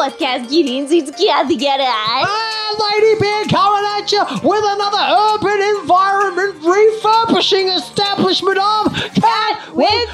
podcast greetings. It's Cathy Garai. Ah, Ladybeard coming at you with another urban environment refurbishing establishment of Cat With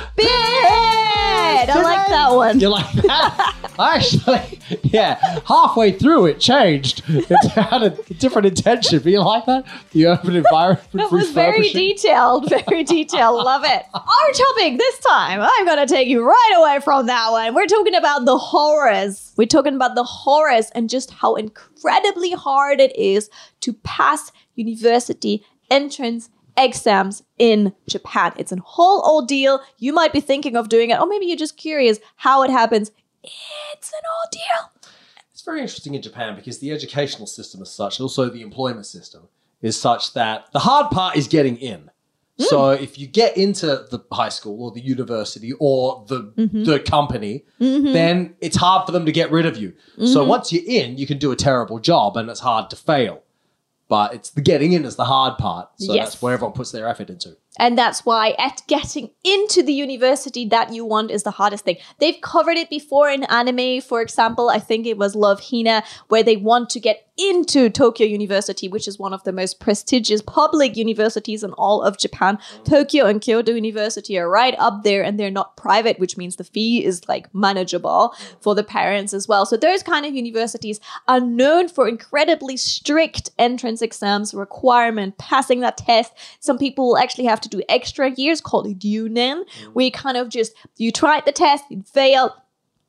I like that one. You like that? Actually, yeah, halfway through it changed. It had a different intention. But you like that? The urban environment That was very detailed, very detailed. Love it. Our topic this time, I'm going to take you right away from that one. We're talking about the horrors. We're talking about the horrors and just how incredibly hard it is to pass university entrance exams in Japan. It's a whole ordeal. You might be thinking of doing it, or maybe you're just curious how it happens. It's an ordeal. It's very interesting in Japan because the educational system is such, and also the employment system is such that the hard part is getting in. Mm. So if you get into the high school or the university or the mm-hmm. the company, mm-hmm. then it's hard for them to get rid of you. So mm-hmm. once you're in, you can do a terrible job and it's hard to fail. But it's the getting in is the hard part. So Yes. that's where everyone puts their effort into. And that's why at getting into the university that you want is the hardest thing. They've covered it before in anime, for example. I think it was Love Hina, where they want to get into Tokyo University, which is one of the most prestigious public universities in all of Japan. Mm. Tokyo and Kyoto University are right up there, and they're not private, which means the fee is like manageable mm. for the parents as well. So those kind of universities are known for incredibly strict entrance exams requirement, passing that test. Some people will actually have to do extra years called yunen, mm. where you kind of just you tried the test, you failed,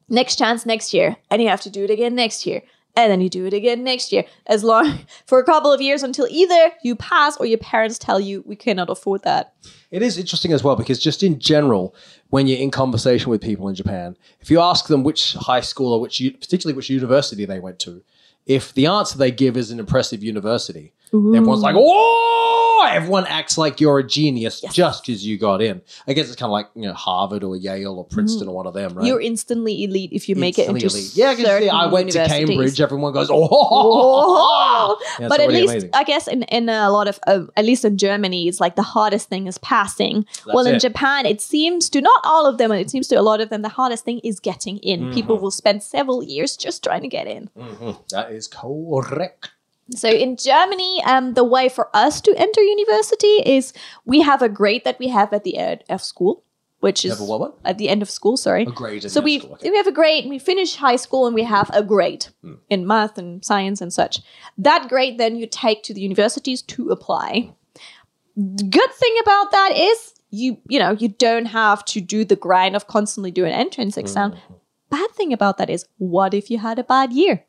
next chance next year, and you have to do it again next year. And then you do it again next year, as long for a couple of years until either you pass or your parents tell you we cannot afford that. It is interesting as well because just in general, when you're in conversation with people in Japan, if you ask them which high school or which, particularly which university they went to, if the answer they give is an impressive university, everyone's like, "Oh!" Everyone acts like you're a genius just because you got in. I guess it's kind of like you know Harvard or Yale or Princeton or one of them, right? You're instantly elite if you make it into elite. yeah. Because I went to. Cambridge, everyone goes, "Oh!" Oh. Yeah, but at least amazing. I guess in, in a lot of uh, at least in Germany it's like the hardest thing is passing. well in it. Japan it seems to not all of them it seems to a lot of them the hardest thing is getting in. Mm-hmm. People will spend several years just trying to get in. Mhm. That is correct. So in Germany, um, the way for us to enter university is we have a grade that we have at the end of school, which is at the end of school. Sorry, A grade So the we school, okay. we have a grade. We finish high school and we have a grade Hmm. in math and science and such. That grade then you take to the universities to apply. The good thing about that is you you know you don't have to do the grind of constantly doing an entrance exam. Hmm. Bad thing about that is what if you had a bad year?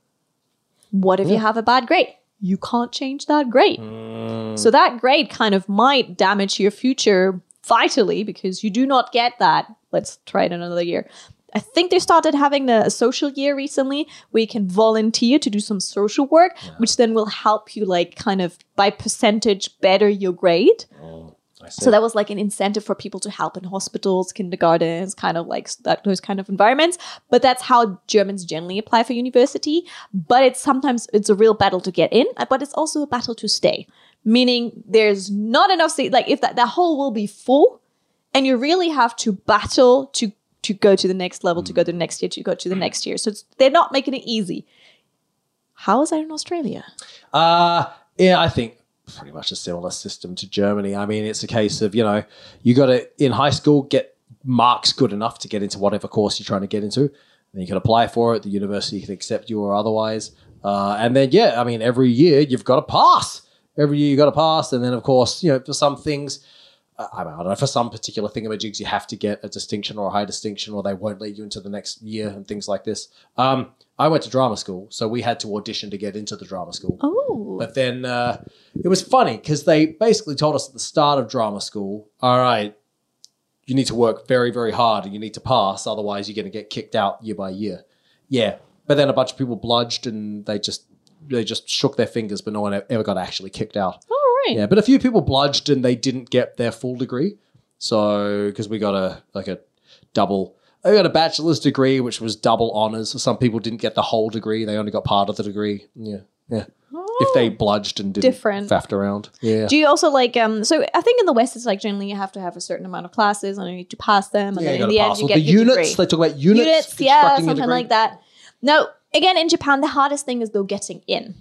What if you have a bad grade? You can't change that grade. So mm. that grade kind of might damage your future vitally because you do not get that. Let's try it another year. I think they started having a social year recently where you can volunteer to do some social work, which then will help you like kind of by percentage better your grade. See. So that was like an incentive for people to help in hospitals, kindergartens, kind of like that those kind of environments. But that's how Germans generally apply for university. But it's sometimes it's a real battle to get in, uh, but it's also a battle to stay. Meaning there's not enough seats. Like if that that hole will be full, and you really have to battle to to go to the next level, to go to the next year, to go to the next year. So it's, they're not making it easy. How is that in Australia? Uh, yeah, I think pretty much a similar system to Germany. I mean, it's a case of, you know, you got to, in high school, get marks good enough to get into whatever course you're trying to get into. Then you can apply for it. The university can accept you or otherwise. Uh, and then, yeah, I mean, every year you've got to pass. Every year you've got to pass. And then, of course, you know, for some things, I don't know, for some particular thingamajigs, you have to get a distinction or a high distinction, or they won't let you into the next year and things like this. Um, I went to drama school, so we had to audition to get into the drama school. Oh, But then uh, it was funny because they basically told us at the start of drama school, all right, you need to work very, very hard and you need to pass, otherwise you're going to get kicked out year by year. Yeah, but then a bunch of people bludged and they just they just shook their fingers, but no one ever got actually kicked out. all right. Yeah, but a few people bludged and they didn't get their full degree. So because we got a like a double. I got a bachelor's degree, which was double honors. So some people didn't get the whole degree; they only got part of the degree. Yeah, yeah. If they bludged and didn't Different. faffed around, yeah. Do you also like um? So I think in the West it's like generally you have to have a certain amount of classes and you need to pass them, and Yeah, then in the end you get the your units. degree. They talk about units, units, yeah, something like that. No, again, in Japan, the hardest thing is though getting in.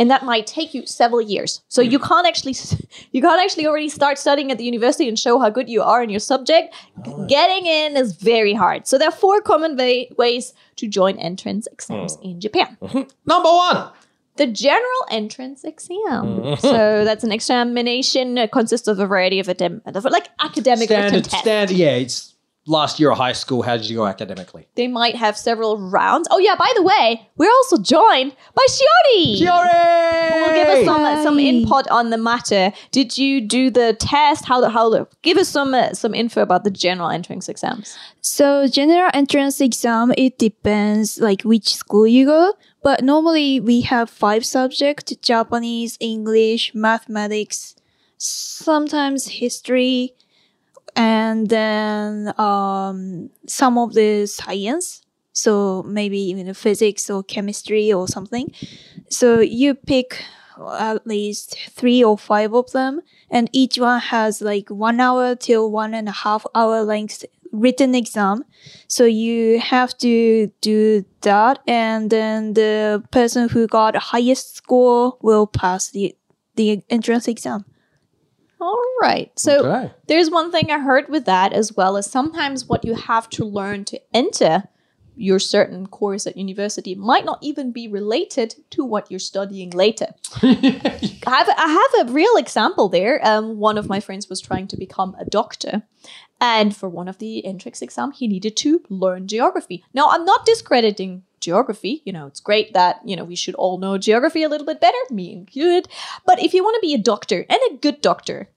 And that might take you several years. So you mm. can't actually you can't actually already start studying at the university and show how good you are in your subject. Getting in is very hard. So there are four common wa- ways to join entrance exams mm. in Japan. Mm-hmm. Number one. The general entrance exam. Mm-hmm. So that's an examination. It consists of a variety of, adem- like academic Standard, standard. Yeah, it's last year of high school. How did you go academically? They might have several rounds. Oh yeah, by the way, we're also joined by Shiori. Shiori! will give us some uh, some input on the matter. Did you do the test? How the how the give us some uh, some info about the general entrance exams. So general entrance exam, it depends like which school you go. But normally we have five subjects, Japanese, English, mathematics, sometimes history, and then um, some of the science. So maybe even physics or chemistry or something. So you pick at least three or five of them, and each one has like one hour till one and a half hour length written exam. So you have to do that, and then the person who got highest score will pass the the entrance exam. All right. So Okay. there's one thing I heard with that as well as sometimes what you have to learn to enter your certain course at university might not even be related to what you're studying later. I have I have a real example there. Um, one of my friends was trying to become a doctor, and for one of the entrance exam, he needed to learn geography. Now, I'm not discrediting geography. You know, it's great that you know we should all know geography a little bit better, me included. But if you want to be a doctor and a good doctor,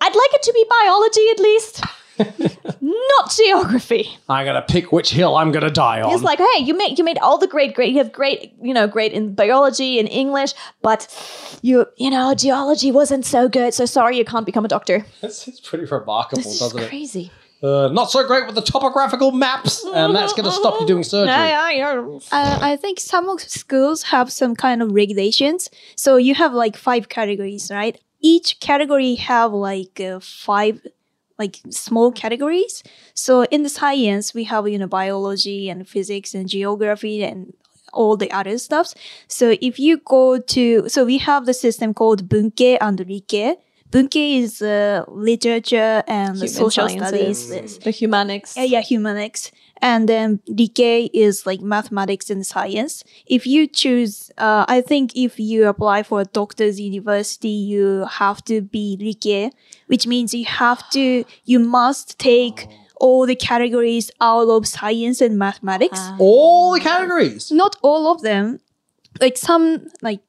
I'd like it to be biology at least, not geography. I'm gonna pick which hill I'm gonna die on. It's like, hey, you made you made all the great, great. You have great, you know, great in biology and English, but you, you know, geology wasn't so good. So sorry, you can't become a doctor. This is pretty remarkable, This is doesn't it? crazy. Uh, not so great with the topographical maps, and that's going to stop you doing surgery. Yeah, yeah, yeah. Uh, I think some of schools have some kind of regulations. So you have like five categories, right? Each category have like uh, five like small categories. So in the science, we have you know biology and physics and geography and all the other stuffs. So if you go to, so we have the system called Bunke and Rike. Bunke is uh, literature and Human social sciences, studies. the humanics. Yeah, yeah, humanics. And then Rike is like mathematics and science. If you choose, uh, I think if you apply for a doctor's university, you have to be Rike, which means you have to, you must take all the categories out of science and mathematics. Ah. All the categories. Not all of them. Like some, like,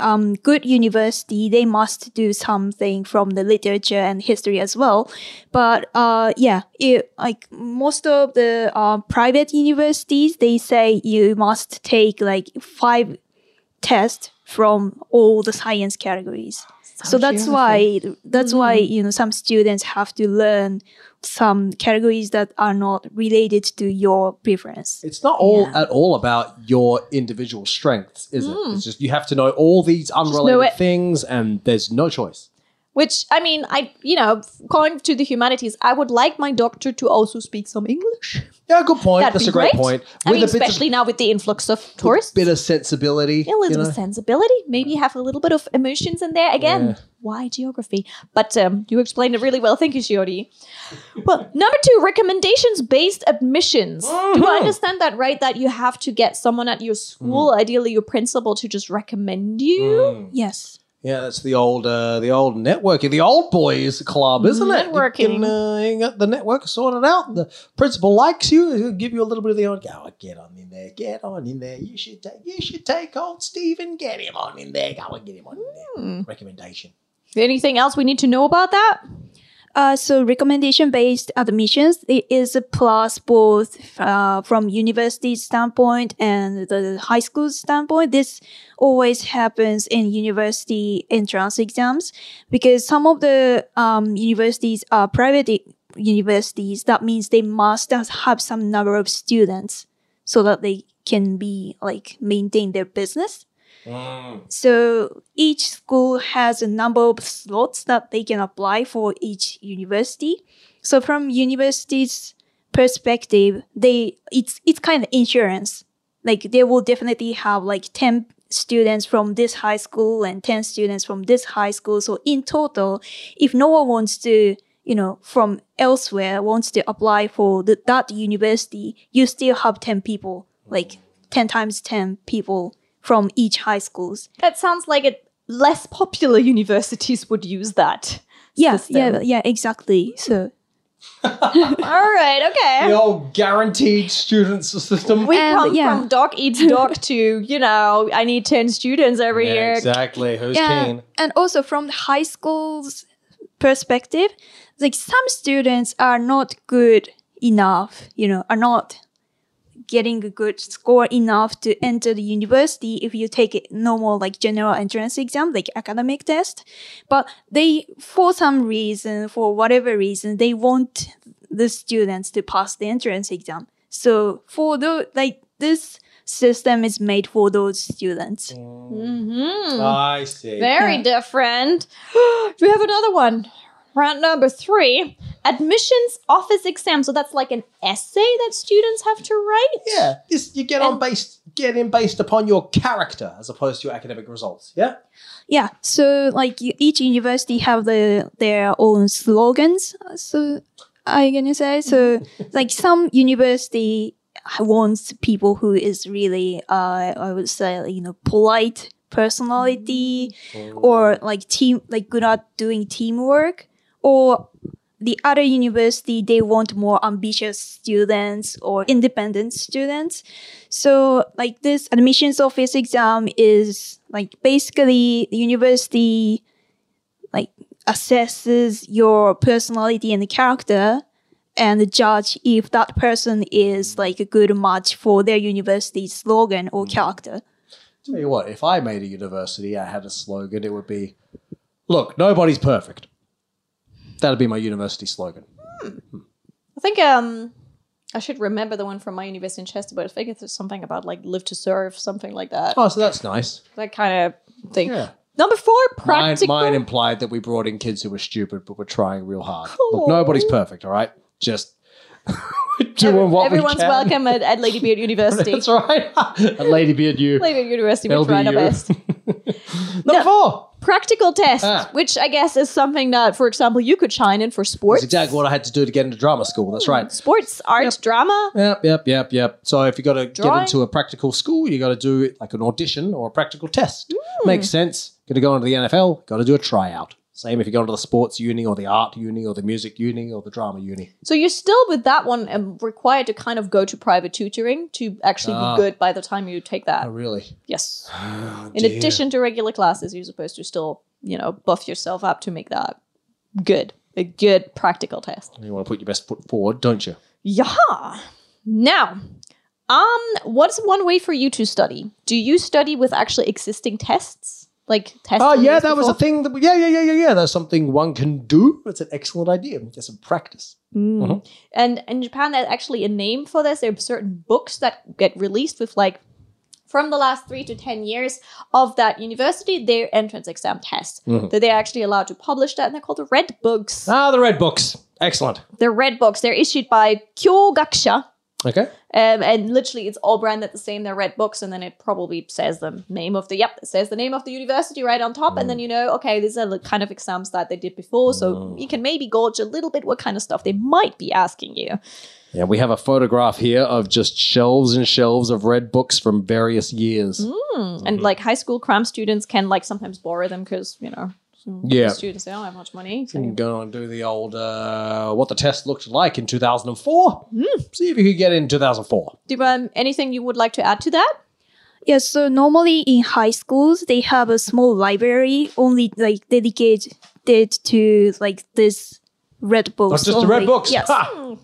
um, good university, they must do something from the literature and history as well. But uh, yeah, it, like most of the uh, private universities, they say you must take like five tests from all the science categories. So that's why that's why you know some students have to learn some categories that are not related to your preference. It's not all Yeah. at all about your individual strengths, is it? Mm. It's just you have to know all these unrelated things, and there's no choice. Which I mean, I you know, going to the humanities, I would like my doctor to also speak some English. Yeah, good point. That'd That's a great great. point. I mean, bit of- especially now with the influx of tourists. bit of sensibility. a little you bit know? of sensibility, maybe have a little bit of emotions in there. Again, Yeah. why geography? But um, you explained it really well. Thank you, Shiori. Well, number two, recommendations based admissions. Do Mm-hmm. I understand that right? That you have to get someone at your school, Mm-hmm. ideally your principal, to just recommend you? Yes. Yeah, that's the old, uh, the old networking, the old boys club, isn't it? You Networking. can, uh, you got the network sorted out. The principal likes you. He'll give you a little bit of the old. Go, get on in there. Get on in there. You should take. You should take old Stephen. Get him on in there. Go and get him on in there. Recommendation. Anything else we need to know about that? Uh, so recommendation based admissions it is a plus both uh, from university standpoint and the high school standpoint. This always happens in university entrance exams because some of the um, universities are private universities. That means they must have some number of students so that they can be like maintain their business. Mm. So each school has a number of slots that they can apply for each university. So from university's perspective, they it's it's kind of insurance like they will definitely have like 10 students from this high school and 10 students from this high school. So in total, if no one wants to, you know, from elsewhere wants to apply for the, that university, you still have 10 people, like 10 times 10 people from each high schools. That sounds like it. Less popular universities would use that. Yeah, system. yeah, yeah, exactly. So All right. Okay. The old guaranteed students system. We And, come yeah. from doc eats doc to you know I need ten students every Yeah, year. exactly. Who's yeah, keen? and also from the high school's perspective, like some students are not good enough, you know, are not getting a good score enough to enter the university if you take a normal like general entrance exam, like academic test. But they, for some reason, for whatever reason, they want the students to pass the entrance exam. So for the like this system is made for those students. Mm-hmm. I see. Very Yeah. different. we have another one. Round number three admissions office exam. So that's like an essay that students have to write. Yeah, this you get on based get in based upon your character as opposed to your academic results. Yeah. Yeah, so like each university have the their own slogans. Uh, so I gonna say so mm-hmm. like some university wants people who is really uh I would say you know polite personality mm-hmm. or like team like good at doing teamwork or the other university they want more ambitious students or independent students so like this admissions office exam is like basically the university like assesses your personality and character and judge if that person is like a good match for their university slogan or hmm. character. Tell you what, if I made a university, I had a slogan, it would be, "Look, nobody's perfect." That'd be my university slogan. I think um I should remember the one from my university in Chester, but I think it's something about like live to serve, something like that. Oh, so that's nice. That kind of thing. Yeah. Number four, Mine, practical. mine implied that we brought in kids who were stupid but were trying real hard. Look, nobody's perfect, all right? Just doing what we Everyone's can. welcome at, at Ladybeard University. That's right. At Ladybeard U. Lady Beard University, we try our best. Number four. Practical test, Ah. which I guess is something that, for example, you could shine in for sports. That's exactly what I had to do to get into drama school. That's right. Sports, art, drama. Yep, yep, yep, yep. So if you got to get Drawing. into a practical school, you got to do like an audition or a practical test. Makes sense. Going to go into the NFL, got to do a tryout. Same if you go into the sports uni or the art uni or the music uni or the drama uni. So you're still with that one um, required to kind of go to private tutoring to actually Ah. be good by the time you take that. Oh, really? Yes. Oh, In dear. addition to regular classes, you're supposed to still, you know, buff yourself up to make that good. A good practical test. you want to put your best foot forward, don't you? Yeah. Now, um, what's one way for you to study? Do you study with actually existing tests? Like tests? Oh yeah, that was a thing. That, yeah, yeah, yeah, yeah, yeah. That's something one can do. It's an excellent idea. Get some practice. Mm. And in Japan, there's actually a name for this. There are certain books that get released with like from the last three to ten years of that university, their entrance exam tests. That they're actually allowed to publish that, and they're called the red books. Ah, the red books. Excellent. They're red books. They're issued by Kyogakusha. Okay. Um, and literally, it's all branded the same. They're red books, and then it probably says the name of the yep, it says the name of the university right on top, and then you know, okay, these are the kind of exams that they did before, so you can maybe gauge a little bit what kind of stuff they might be asking you. Yeah, we have a photograph here of just shelves and shelves of red books from various years. Mm-hmm. And like high school cram students can like sometimes borrow them because you know, some Yeah. students they don't have much money. So. You can go and do the old uh, what the test looked like in 2004. See if you could get in 2004. Do um, anything you would like to add to that? Yeah, so normally in high schools they have a small library only like dedicated to like this red books. That's just the red books. Yes. Ha!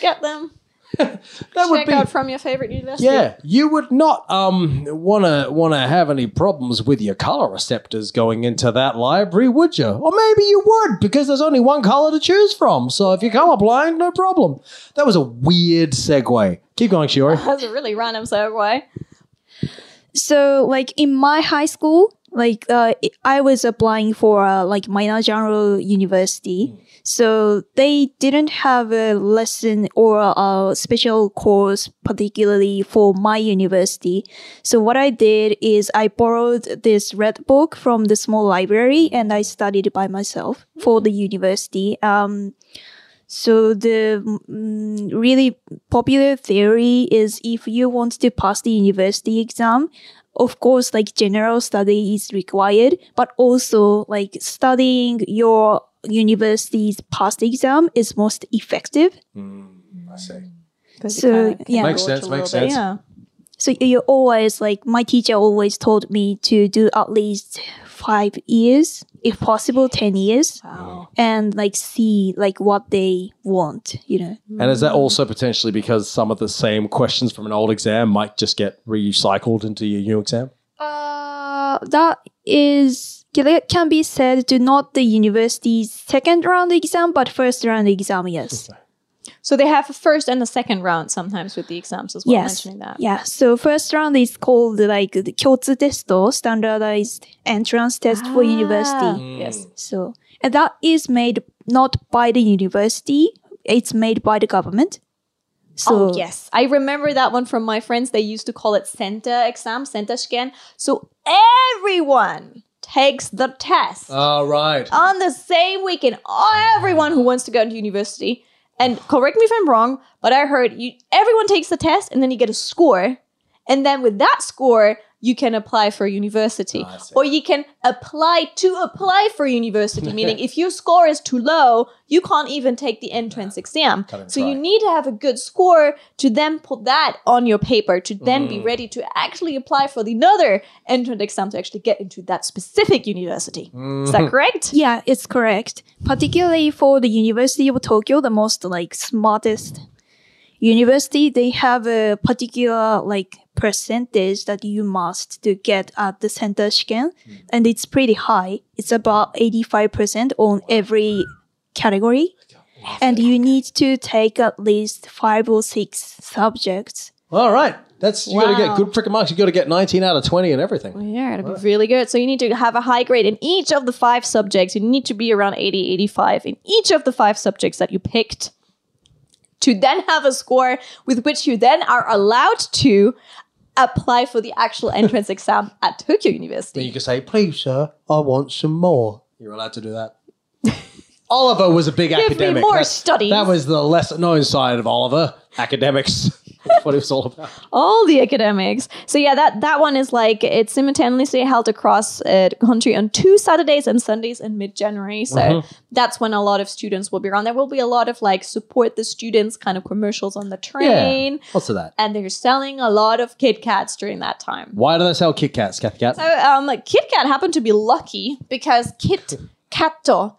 Get them. That would be out from your favorite university. Yeah, you would not um wanna wanna have any problems with your color receptors going into that library, would you? Or maybe you would because there's only one color to choose from. So if you're colorblind, no problem. That was a weird segue. Keep going, Shiori. That's a really random segue. So like in my high school, like uh, I was applying for uh, like minor general university. So they didn't have a lesson or a special course particularly for my university. So what I did is I borrowed this red book from the small library and I studied by myself for the university. Um, so the mm, really popular theory is if you want to pass the university exam, of course, like general study is required, but also like studying your university's past exam is most effective. I see. 'Cause you So, kinda yeah. Makes sense, makes little bit, sense. Yeah. So you always like my teacher always told me to do at least five years, if possible, ten years, Wow. and like see like what they want. You know. And is that also potentially because some of the same questions from an old exam might just get recycled into your new exam? Uh, that is can be said to not the university's second round exam, but first round exam, yes. So they have a first and a second round sometimes with the exams as well, yes. mentioning that. Yeah. So first round is called like the Kyotsu Testo, standardized entrance test ah. for university. Mm. Yes. So and that is made not by the university, it's made by the government. So oh yes, I remember that one from my friends. They used to call it center exam, center shiken. So everyone takes the test Oh, right. on the same weekend. Everyone who wants to go into university. And correct me if I'm wrong, but I heard you everyone takes the test and then you get a score. And then with that score, you can apply for university. I see. or you can apply to apply for university, meaning if your score is too low, you can't even take the entrance exam. Can't even So you need to have a good score to then put that on your paper to then Mm. be ready to actually apply for the another entrance exam to actually get into that specific university. Is Mm-hmm. that correct? yeah, it's correct. Particularly for the University of Tokyo, the most like smartest university, they have a particular like percentage that you must to get at the center shiken, mm. and it's pretty high. It's about eighty five percent on every category, and you need to take at least five or six subjects. All right. That's you got to get good freaking marks. You got to get 19 out of 20 and everything. Yeah, it'll be really good. So you need to have a high grade in each of the five subjects. You need to be around 80, 85 in each of the five subjects that you picked to then have a score with which you then are allowed to apply for the actual entrance exam at Tokyo Then University. you can say, "Please, sir, I want some more." You're allowed to do that. Oliver was a big Give me academic. more That- studies. That was the lesser known side of Oliver. Academics. What it was all about. all the academics. So yeah, that that one is like it's simultaneously held across uh, the country on two Saturdays and Sundays in mid January. So Mm-hmm. that's when a lot of students will be around. There will be a lot of like support the students kind of commercials on the train. Lots of that. And they're selling a lot of Kit Kats during that time. Why do they sell Kit Kats, Cathy Cat? So um, Kit Kat happened to be lucky because Kit Katto,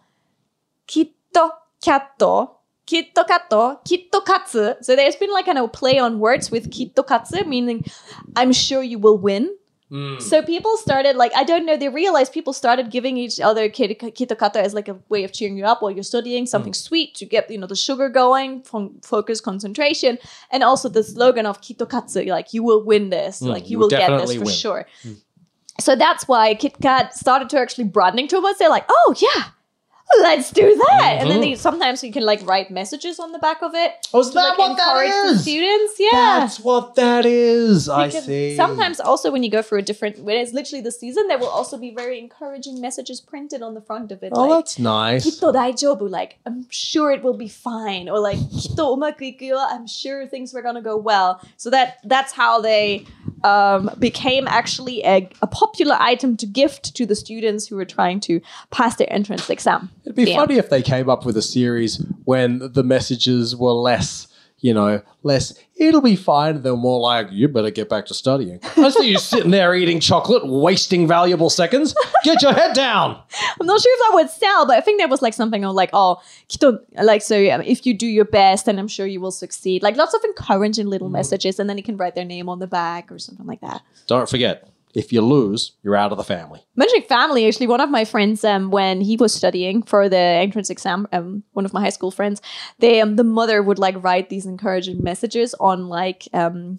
Kitto Katto, Kitto Katto, Kitto Katsu. So there's been like kind of play on words with Kitto Katsu, meaning I'm sure you will win. Hmm. So people started like I don't know. They realized people started giving each other kit- Kitto Katto as like a way of cheering you up while you're studying something hmm. sweet to get you know the sugar going, fon- focus, concentration, and also the slogan of Kitto Katsu, like you will win this, hmm. like you you will will get this for win. sure. So that's why KitKat started to actually broadening towards. They're like, oh yeah, let's do that. Mm-hmm. And then mm-hmm. they, sometimes you can like write messages on the back of it. Oh, is to, that like, what encourage that is? Students, yeah, that's what that is. You I see. Sometimes also when you go through a different, when it's literally the season, there will also be very encouraging messages printed on the front of it. Oh, like, that's nice. Kito daijobu, like I'm sure it will be fine, or like kito umaku I'm sure things were gonna go well. So that that's how they um, became actually a, a popular item to gift to the students who were trying to pass their entrance exam. It'd be Yeah. funny if they came up with a series when the messages were less, you know, less, it'll be fine. They're more like, you better get back to studying. I see you sitting there eating chocolate, wasting valuable seconds. Get your head down. I'm not sure if that would sell, but I think there was like something of like, oh, like so if you do your best, then I'm sure you will succeed. Like lots of encouraging little Mm. messages, and then you can write their name on the back or something like that. Don't forget, if you lose, you're out of the family. Mentioning family, actually, one of my friends, um, when he was studying for the entrance exam, um, one of my high school friends, they, um, the mother would like write these encouraging messages on like, um,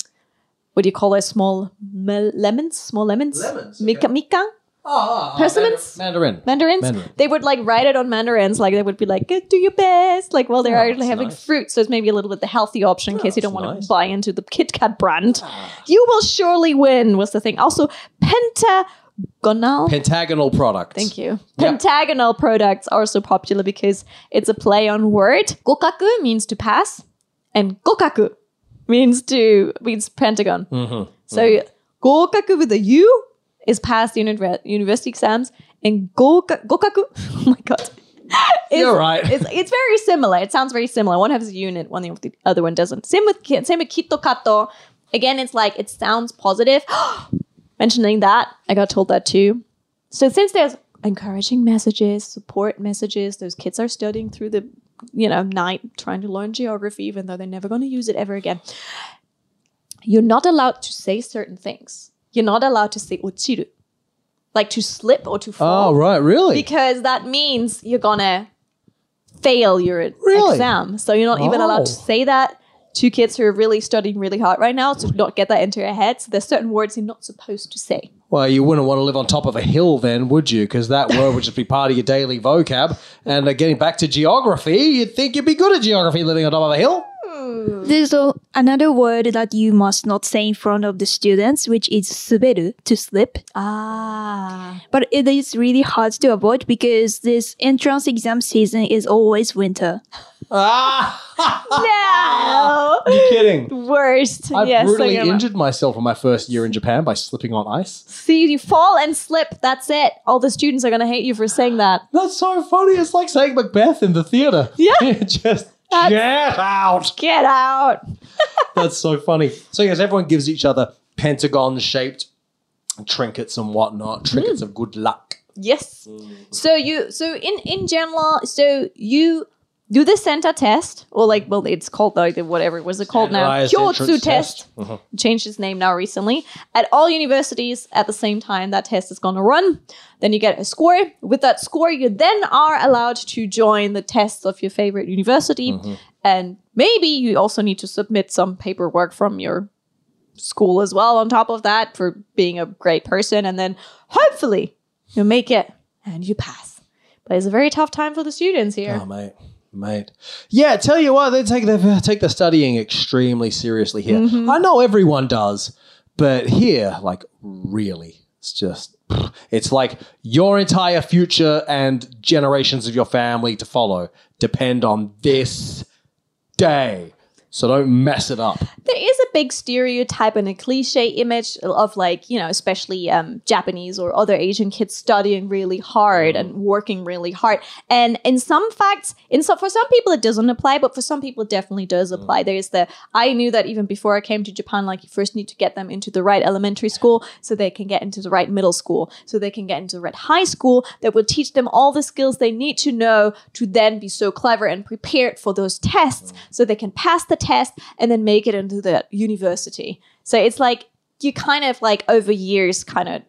what do you call it? Small mel- lemons, small lemons, Lemons, Mika, okay. mika. Ah, ah, ah, oh, Persimmons? Mandarin. mandarins. Mandarin. They would like write it on mandarins, like they would be like, do your best," like while they're Oh, actually that's having nice. fruit. So it's maybe a little bit the healthy option in case you don't want nice. to buy into the Kit Kat brand. Ah. You will surely win. Was the thing also pentagonal? Pentagonal products. Thank you. Yeah. Pentagonal products are so popular because it's a play on word. Gokaku means to pass, and gokaku means to means pentagon. Mm-hmm. So mm-hmm. gokaku with a U is pass the uni- university exams, and goka- gokaku, oh my god, is, You're right. It's, it's very similar. It sounds very similar. One has a unit, one of the other one doesn't. Same with same with kitokato. Again, it's like it sounds positive. Mentioning that, I got told that too. So since there's encouraging messages, support messages, those kids are studying through the you know night trying to learn geography, even though they're never going to use it ever again. You're not allowed to say certain things. You're not allowed to say ochiru, like to slip or to fall, Oh, right. Really? because that means you're gonna fail your Really? exam. So you're not even allowed to Oh. say that to kids who are really studying really hard right now. So not get that into your head. So there's certain words you're not supposed to say. Well, you wouldn't want to live on top of a hill then, would you? Because that word would just be part of your daily vocab. And uh, getting back to geography, you'd think you'd be good at geography living on top of a hill. There's a, another word that you must not say in front of the students, which is suberu, to slip. Ah. But it is really hard to avoid because this entrance exam season is always winter. Ah! No. you kidding? Worst. I yes. brutally I know. injured myself in my first year in Japan by slipping on ice. See, you fall and slip. That's it. All the students are gonna hate you for saying that. That's so funny. It's like saying Macbeth in the theater. Yeah. just That's- get out. Get out. That's so funny. So yes, everyone gives each other pentagon-shaped trinkets and whatnot. Trinkets mm. of good luck. Yes. Mm. So you so in in general, so you do the center test, or like well, it's called like the whatever it was it called now? Kyotsu entrance test. Uh-huh. Changed its name now recently. At all universities at the same time, that test is going to run. Then you get a score. With that score, you then are allowed to join the tests of your favorite university, and maybe you also need to submit some paperwork from your school as well on top of that for being a great person and then hopefully you make it and you pass but it's a very tough time for the students here Oh, mate, mate. Yeah, tell you what, they take their take the studying extremely seriously here. Mm-hmm. I know everyone does, but here, like, really, it's just. It's like your entire future and generations of your family to follow depend on this day. So don't mess it up. there is a big stereotype and a cliche image of like you know especially um, japanese or other asian kids studying really hard and mm. working really hard. And in some facts in some for some people it doesn't apply but for some people it definitely does mm. apply. There's the i knew that even before i came to japan like you first need to get them into the right elementary school so they can get into the right middle school so they can get into the right high school that will teach them all the skills they need to know to then be so clever and prepared for those tests mm. so they can pass the test and then make it into the university. So it's like you kind of like over years kind of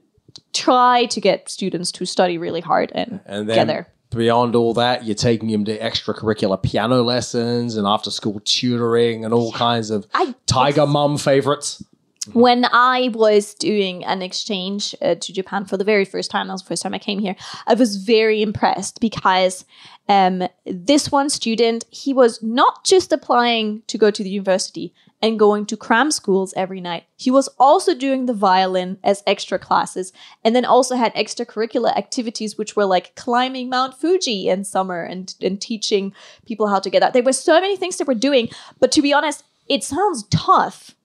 try to get students to study really hard and, And get then there beyond all that, you're taking them to extracurricular piano lessons and after school tutoring and all kinds of I- tiger mum favorites. when I was doing an exchange uh, to Japan for the very first time, that was the first time I came here, I was very impressed because um, this one student, he was not just applying to go to the university and going to cram schools every night. He was also doing the violin as extra classes and then also had extracurricular activities, which were like climbing Mount Fuji in summer and, and teaching people how to get that. There were so many things they were doing, but to be honest, it sounds tough.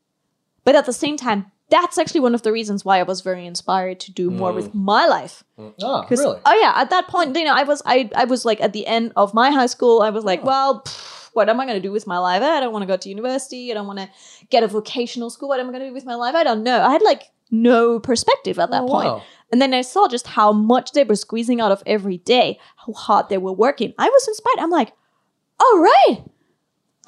But at the same time, that's actually one of the reasons why I was very inspired to do more with mm. my life. Oh, Oh really? Oh, yeah, at that point, you know, I was I I was like at the end of my high school, I was like, ah. well, pff, what am I going to do with my life? I don't want to go to university. I don't want to get a vocational school. What am I going to do with my life? I don't know. I had like no perspective at that Oh, point. wow. And then I saw just how much they were squeezing out of every day, how hard they were working. I was inspired. I'm like, all right,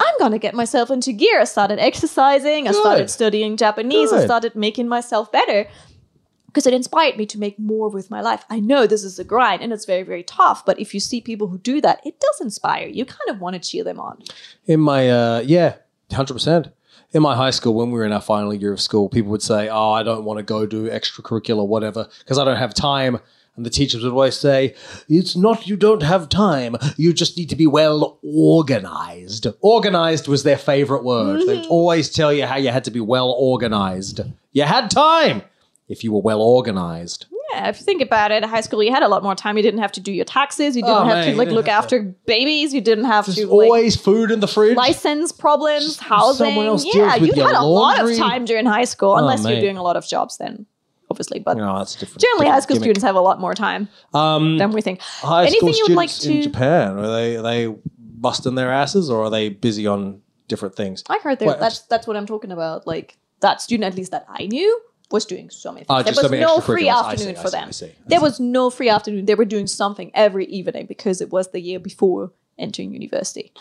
I'm gonna get myself into gear. I started exercising, I started studying Japanese, I started making myself better because it inspired me to make more with my life. I know this is a grind and it's very, very tough, but if you see people who do that, it does inspire you. You kind of want to cheer them on. In my, uh, yeah, 100%. in my high school, when we were in our final year of school, people would say, "Oh, I don't want to go do extracurricular whatever because I don't have time." And the teachers would always say, "It's not you don't have time. You just need to be well organized." Organized was their favorite word. Mm-hmm. They'd always tell you how you had to be well organized. You had time if you were well organized. Yeah, if you think about it, high school you had a lot more time. You didn't have to do your taxes. You didn't Oh, have man, to like look have to- after babies. You didn't have There's to like always food in the fridge. license problems, Just housing. someone else yeah, you had a lot of time during high school, oh, unless you're doing a lot of jobs then, obviously. But No, that's different. generally, high school gimmick. students have a lot more time Um, than we think. high Anything school you would like students in to- Japan are they are they busting their asses or are they busy on different things? I heard. What? That's that's what I'm talking about. Like that student, at least that I knew, was doing so many things. Ah, there was no free. I afternoon see, I for see, them. I see, There was no free afternoon. They were doing something every evening because it was the year before entering university.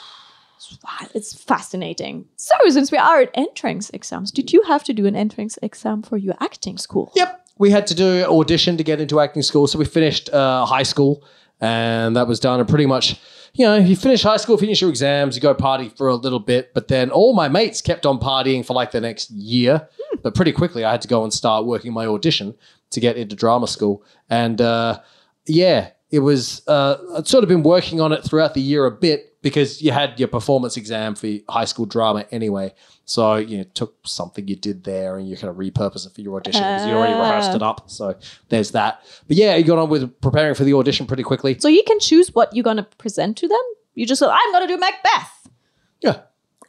It's fascinating. So, since we are at entrance exams, did you have to do an entrance exam for your acting school? Yep. We had to do audition to get into acting school. So we finished uh, high school and that was done. And pretty much, you know, you finish high school, finish your exams, you go party for a little bit. But then all my mates kept on partying for like the next year. But pretty quickly, I had to go and start working my audition to get into drama school. And uh, yeah, it was, uh, I'd sort of been working on it throughout the year a bit because you had your performance exam for high school drama anyway. So you know, took something you did there and you kind of repurpose it for your audition because you already rehearsed it ah. up. So there's that. But yeah, you got on with preparing for the audition pretty quickly. So, you can choose what you're going to present to them. You just said, I'm going to do Macbeth. Yeah.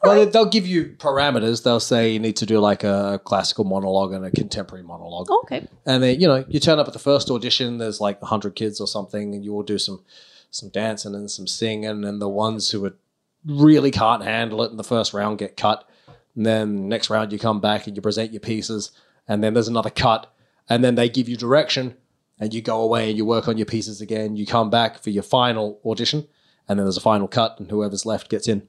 Well, they- they'll give you parameters. They'll say you need to do like a classical monologue and a contemporary monologue. Okay. And then, you know, you turn up at the first audition, there's like 100 kids or something, and you all do some some dancing and some singing, and the ones who are really can't handle it in the first round get cut. And then next round you come back and you present your pieces, and then there's another cut, and then they give you direction, and you go away and you work on your pieces again. You come back for your final audition, and then there's a final cut, and whoever's left gets in.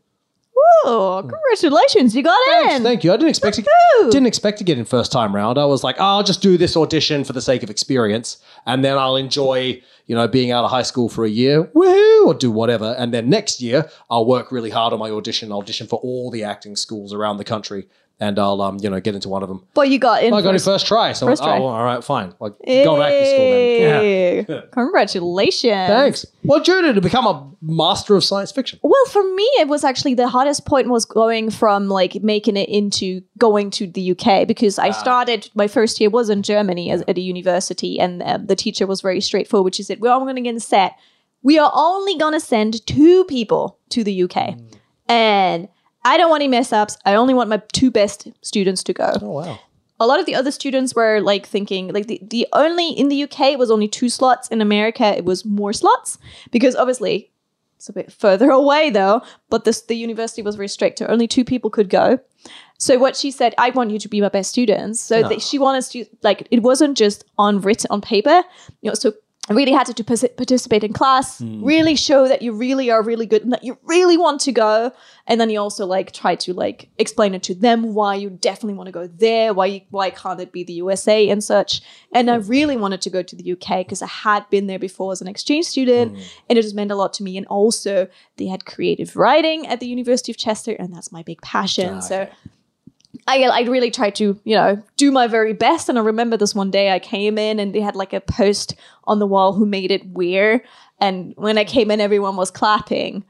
Oh, congratulations. You got Thanks, in. thank you. I didn't expect to Woohoo! didn't expect to get in first time round. I was like, oh, I'll just do this audition for the sake of experience, and then I'll enjoy, you know, being out of high school for a year, woohoo, or do whatever. And then next year, I'll work really hard on my audition. I'll audition for all the acting schools around the country, and I'll, um, you know, get into one of them. But you got in. I got in first. try, so First I went, try. oh, all right, fine. Like, go back to school then. Yeah. Congratulations. Thanks. What drew you to become a master of science fiction? Well, for me, it was actually the hardest point was going from like making it into going to the UK because I started my first year was in Germany as, at a university, and um, the teacher was very straightforward. She said, "We're only going to get set. We are only going to send two people to the UK, and I don't want any mess ups. I only want my two best students to go." Oh wow. a lot of the other students were like thinking like the, the only in the UK it was only two slots in America it was more slots because obviously it's a bit further away though but this the university was very strict so only two people could go so what she said I want you to be my best students so that she wanted to like it wasn't just on written on paper you know so really had to, participate in class, really show that you really are really good and that you really want to go. And then you also like try to like explain it to them why you definitely want to go there, why you, why can't it be the USA and such. And I really wanted to go to the UK because I had been there before as an exchange student, and it just meant a lot to me. And also they had creative writing at the University of Chester, and that's my big passion. Ah, So. I, I really tried to, you know, do my very best. And I remember this one day I came in and they had like a post on the wall who made it weird. And when I came in, everyone was clapping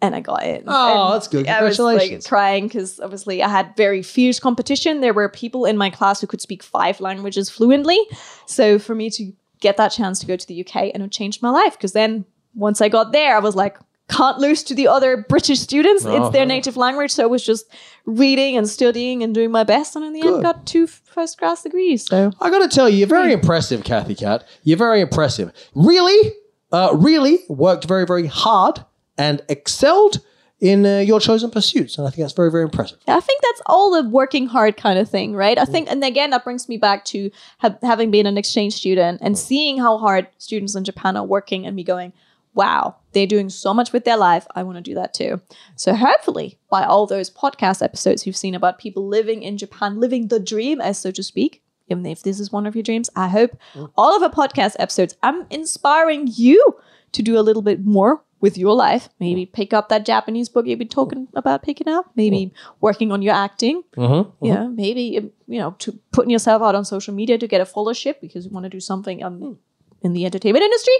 and I got in. Oh, And that's good. Congratulations. I was like crying because obviously I had very fierce competition. There were people in my class who could speak five languages fluently. So for me to get that chance to go to the UK and it changed my life because then once I got there, I was like, can't lose to the other British students. it's their Uh-huh. native language. So I was just reading and studying and doing my best. And in the Good. end, got two first class degrees. So I got to tell you, you're very impressive, Cathy Cat. You're very impressive. Really, uh, really worked very, very hard and excelled in uh, your chosen pursuits, and I think that's very, very impressive. I think that's all the working hard kind of thing, right? I think, and again, that brings me back to ha- having been an exchange student and seeing how hard students in Japan are working and me going, wow, they're doing so much with their life. I want to do that too. So hopefully, by all those podcast episodes you've seen about people living in Japan, living the dream, as so to speak, even if this is one of your dreams, I hope all of our podcast episodes, I'm inspiring you to do a little bit more with your life. Maybe pick up that Japanese book you've been talking about picking up. Maybe working on your acting. Mm-hmm. Yeah, maybe um, you know to putting yourself out on social media to get a followership because you want to do something um, in the entertainment industry.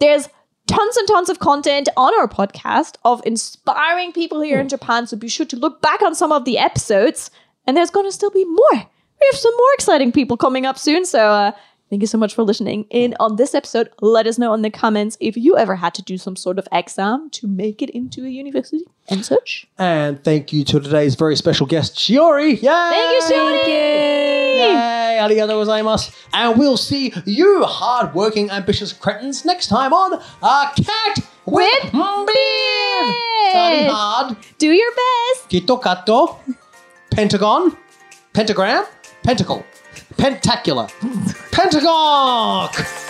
There's tons and tons of content on our podcast of inspiring people here in Japan. So be sure to look back on some of the episodes, and there's going to still be more. We have some more exciting people coming up soon. So uh, thank you so much for listening in on this episode. Let us know in the comments if you ever had to do some sort of exam to make it into a university and such. And thank you to today's very special guest, Shiori. Yay! Thank you, Shiori! Yay! Arigatou gozaimasu. And we'll see you hard-working, ambitious cretins next time on A Cat with, With Beard. Beard. Study hard. Do your best. Kito kato. Pentagon. Pentagram. Pentacle. Pentacular. Pentagon.